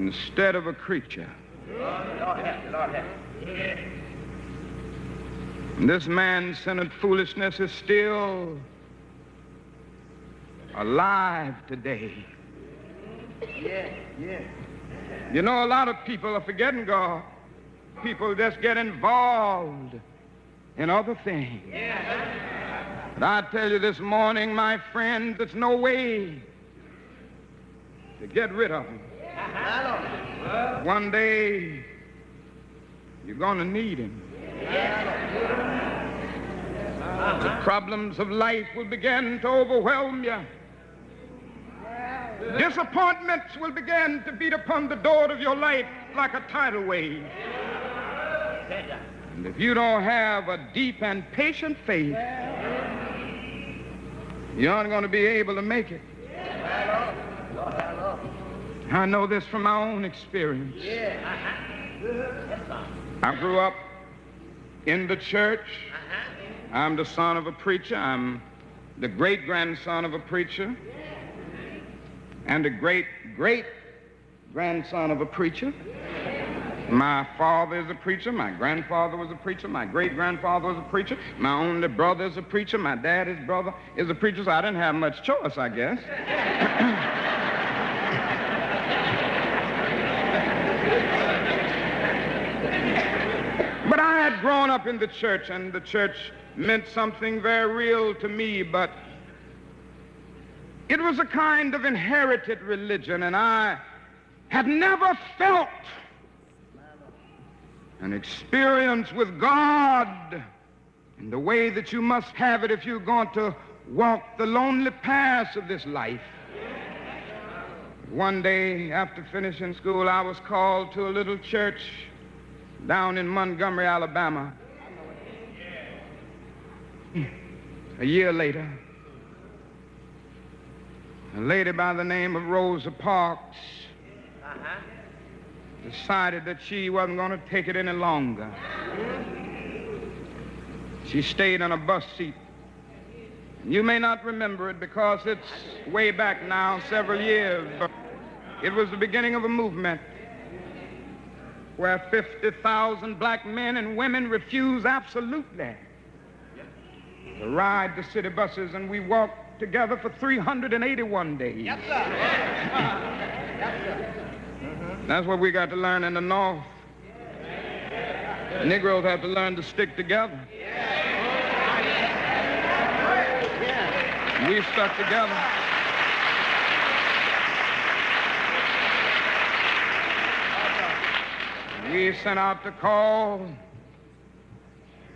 instead of a creature. This man-centered foolishness is still alive today. You know, a lot of people are forgetting God. People just get involved in other things. But I tell you this morning, my friend, there's no way to get rid of him. One day, you're going to need him. The problems of life will begin to overwhelm you. Disappointments will begin to beat upon the door of your life like a tidal wave. And if you don't have a deep and patient faith, you aren't going to be able to make it. I know this from my own experience. Uh-huh. I grew up in the church. Uh-huh. I'm the son of a preacher. I'm the great grandson of a preacher and a great great grandson of a preacher. My father is a preacher. My grandfather was a preacher. My great grandfather was a preacher. My only brother is a preacher. My daddy's brother is a preacher. So I didn't have much choice, I guess. but I had grown up in the church, and the church meant something very real to me, but it was a kind of inherited religion, and I had never felt an experience with God in the way that you must have it if you're going to walk the lonely paths of this life. One day after finishing school, I was called to a little church down in Montgomery, Alabama. A year later, a lady by the name of Rosa Parks decided that she wasn't going to take it any longer. She stayed on a bus seat. You may not remember it because it's way back now, several years, it was the beginning of a movement where 50,000 black men and women refused absolutely to ride the city buses, and we walked together for 381 days. Yes, sir. yes, sir. That's what we got to learn in the North. Negroes have to learn to stick together. We stuck together. We sent out the call.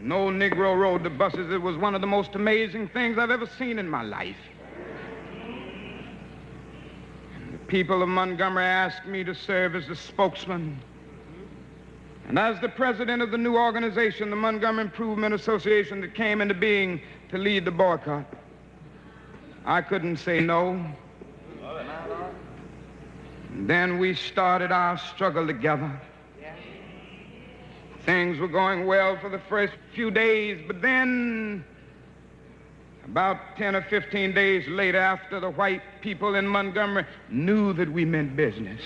No Negro rode the buses. It was one of the most amazing things I've ever seen in my life. And the people of Montgomery asked me to serve as the spokesman. And as the president of the new organization, the Montgomery Improvement Association, that came into being to lead the boycott, I couldn't say no. And then we started our struggle together. Things were going well for the first few days, but then, about 10 or 15 days later, after the white people in Montgomery knew that we meant business,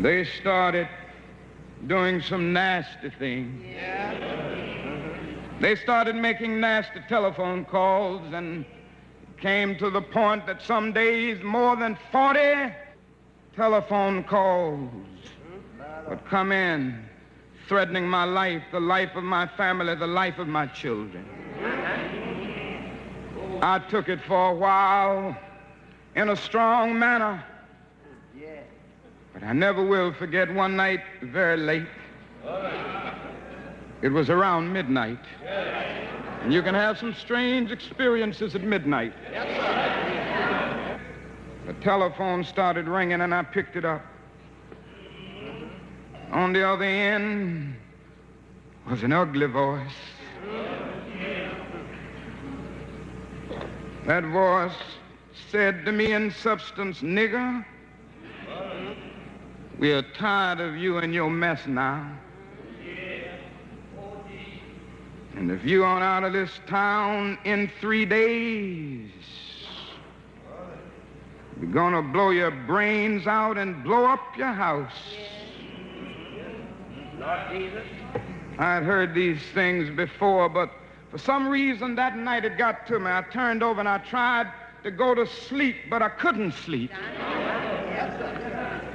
they started doing some nasty things. They started making nasty telephone calls and came to the point that some days more than 40 telephone calls would come in threatening my life, the life of my family, the life of my children. I took it for a while in a strong manner, but I never will forget one night very late. It was around midnight. And you can have some strange experiences at midnight. The telephone started ringing and I picked it up. On the other end was an ugly voice. That voice said to me in substance, nigger, we are tired of you and your mess now. And if you aren't out of this town in three days, You're going to blow your brains out and blow up your house. I'd heard these things before, but for some reason that night it got to me. I turned over and I tried to go to sleep, but I couldn't sleep.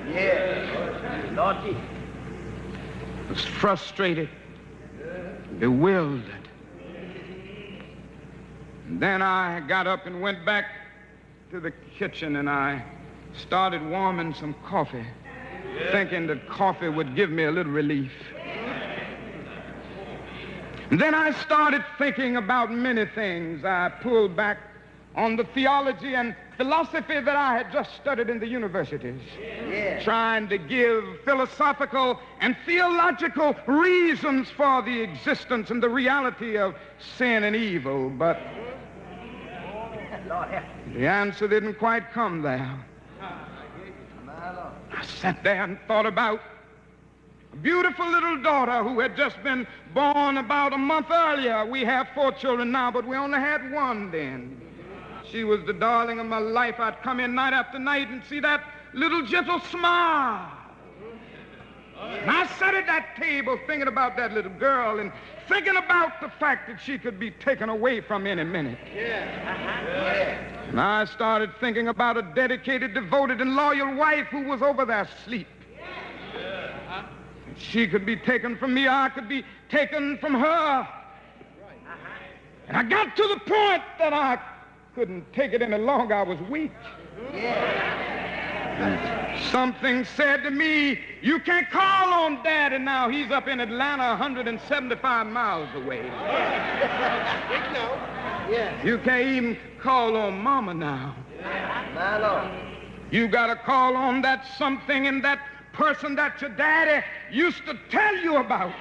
Yes. Lord Jesus. I was frustrated, bewildered. And then I got up and went back to the kitchen and I started warming some coffee, thinking that coffee would give me a little relief. And then I started thinking about many things. I pulled back on the theology and philosophy that I had just studied in the universities, trying to give philosophical and theological reasons for the existence and the reality of sin and evil. But the answer didn't quite come there. I sat there and thought about a beautiful little daughter who had just been born about a month earlier. We have four children now, but we only had one then. She was the darling of my life. I'd come in night after night and see that little gentle smile. And I sat at that table thinking about that little girl and thinking about the fact that she could be taken away from any minute. Uh-huh. Yeah. And I started thinking about a dedicated, devoted, and loyal wife who was over there asleep. Yeah. If she could be taken from me, I could be taken from her. And I got to the point that I couldn't take it any longer. I was weak. Something said to me, You can't call on Daddy now. He's up in Atlanta, 175 miles away. Yes. You can't even call on Mama now. My Lord. You got to call on that something and that person that your daddy used to tell you about.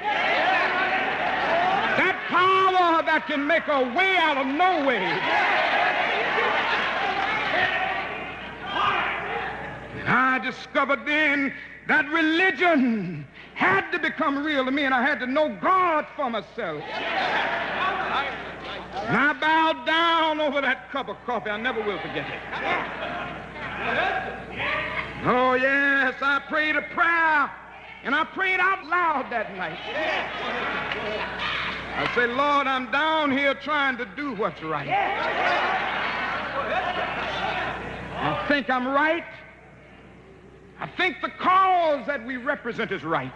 That power that can make a way out of no way. I discovered then that religion had to become real to me, and I had to know God for myself. And I bowed down over that cup of coffee. I never will forget it. Oh, yes, I prayed a prayer, and I prayed out loud that night. I said, Lord, I'm down here trying to do what's right. I think I'm right. I think the cause that we represent is right.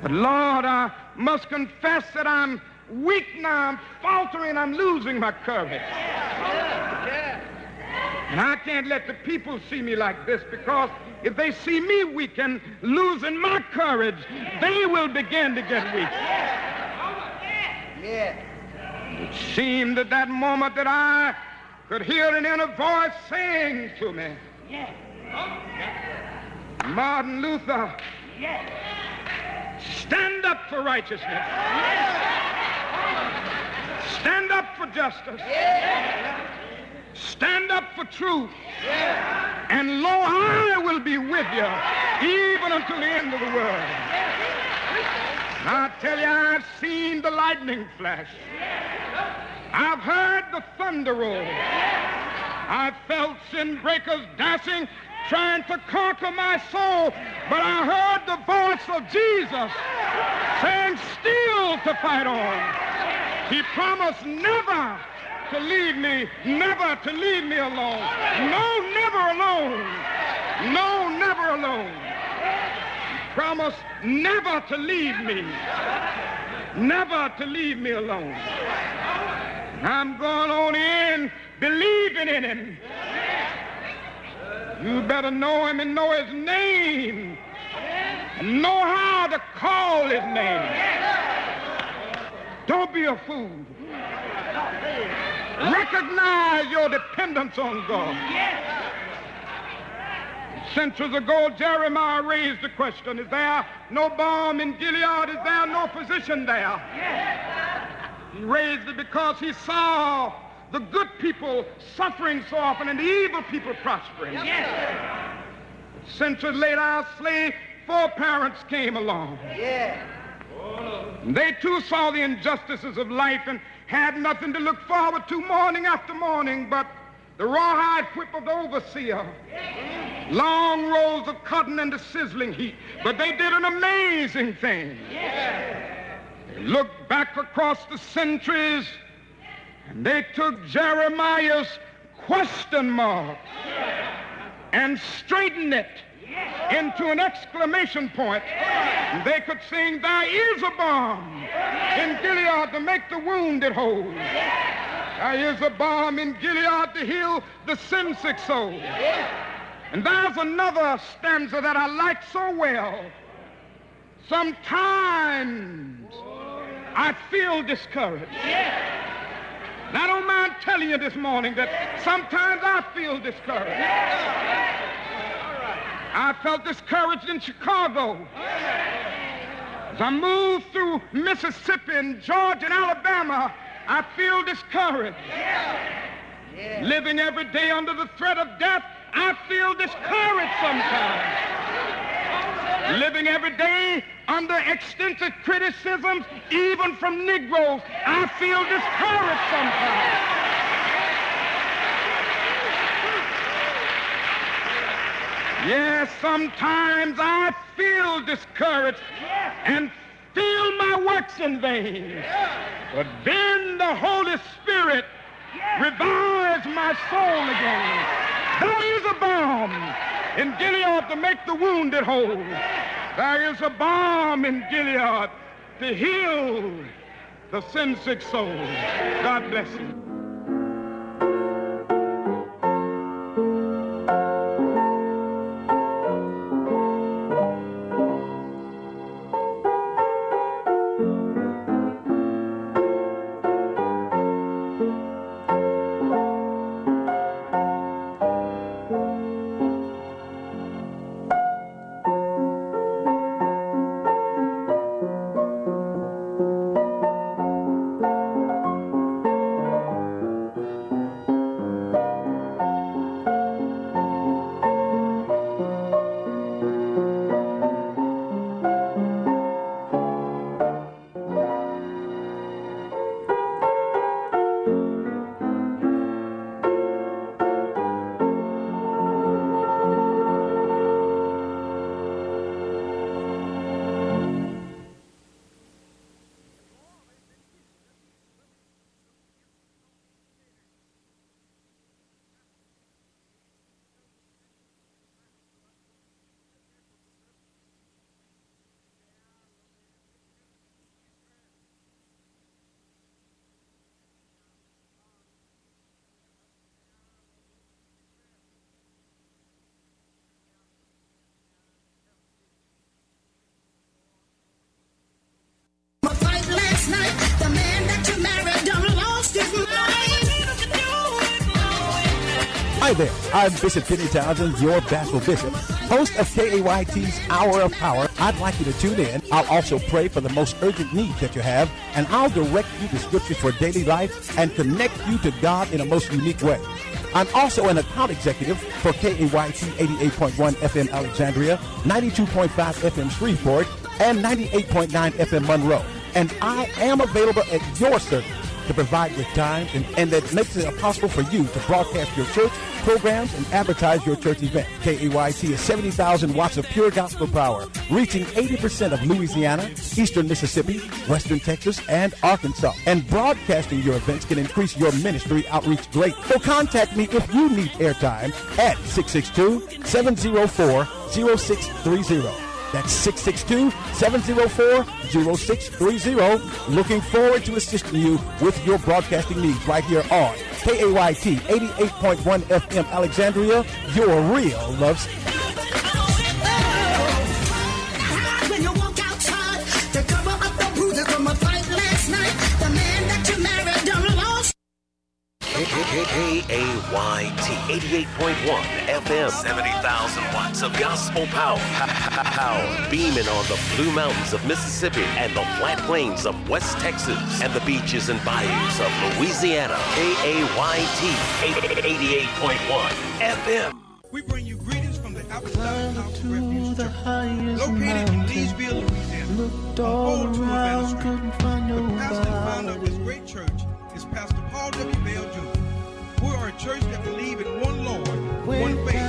But Lord, I must confess that I'm weak now, I'm faltering, I'm losing my courage. And I can't let the people see me like this because if they see me weak and losing my courage, they will begin to get weak. Yes. It seemed at that moment that I could hear an inner voice saying to me, Martin Luther, Yes. stand up for righteousness. Yes. Stand up for justice. Yes. Stand up for truth. Yes. And lo, I will be with you even until the end of the world. I tell you, I've seen the lightning flash. I've heard the thunder roll. I've felt sin breakers dancing, trying to conquer my soul. But I heard the voice of Jesus saying, still to fight on. He promised never to leave me, never to leave me alone. No, never alone. No, never alone. He promised never to leave me, never to leave me alone. I'm going on in believing in him. You better know him and know his name. And know how to call his name. Don't be a fool. Recognize your dependence on God. Centuries ago, Jeremiah raised the question, is there no balm in Gilead? Is there no physician there? He raised it because he saw the good people suffering so often and the evil people prospering. Yes. Since Centuries later, our slave foreparents came along. Yes. They too saw the injustices of life and had nothing to look forward to morning after morning, but the rawhide whip of the overseer, long rolls of cotton and the sizzling heat. But they did an amazing thing. They looked back across the centuries and they took Jeremiah's question mark and straightened it into an exclamation point. And they could sing, There is a balm in Gilead to make the wounded whole. There is a balm in Gilead to heal the sin sick soul. And there's another stanza that I like so well. Sometimes I feel discouraged. And I don't mind telling you this morning that sometimes I feel discouraged. I felt discouraged in Chicago. As I moved through Mississippi and Georgia and Alabama, I feel discouraged. Living every day under the threat of death, I feel discouraged sometimes. Living every day under extensive criticisms, even from Negroes, I feel discouraged sometimes. Yes, sometimes I feel discouraged and feel my works in vain. But then the Holy Spirit revives my soul again. There is a balm in Gilead to make the wounded whole. There is a balm in Gilead to heal the sin sick soul. God bless you. Hi there, I'm Bishop Kenny Townsend, your Bashful Bishop, host of KAYT's Hour of Power. I'd like you to tune in. I'll also pray for the most urgent needs that you have, and I'll direct you to scriptures for daily life and connect you to God in a most unique way. I'm also an account executive for KAYT 88.1 FM Alexandria, 92.5 FM Shreveport, and 98.9 FM Monroe. And I am available at your service to provide with time and, and that makes it possible for you to broadcast your church programs and advertise your church event. KAYT is 70,000 watts of pure gospel power, reaching 80% of Louisiana, eastern Mississippi, western Texas, and Arkansas. And broadcasting your events can increase your ministry outreach great. So contact me if you need airtime at 662-704-0630. That's 662-704-0630. Looking forward to assisting you with your broadcasting needs right here on KAYT 88.1 FM Alexandria, your real love. KAYT 88.1 FM 70,000 watts of gospel power. Power beaming on the blue mountains of Mississippi and the flat plains of West Texas and the beaches and bayous of Louisiana. KAYT 88.1 FM. We bring you greetings from the Apostolic House of Refuge Church, located in Leesville, Louisiana. Looked A all around, couldn't find The pastor and founder of this great church is Pastor Paul W. Bell Jr., We are a church that believe in one Lord, one faith,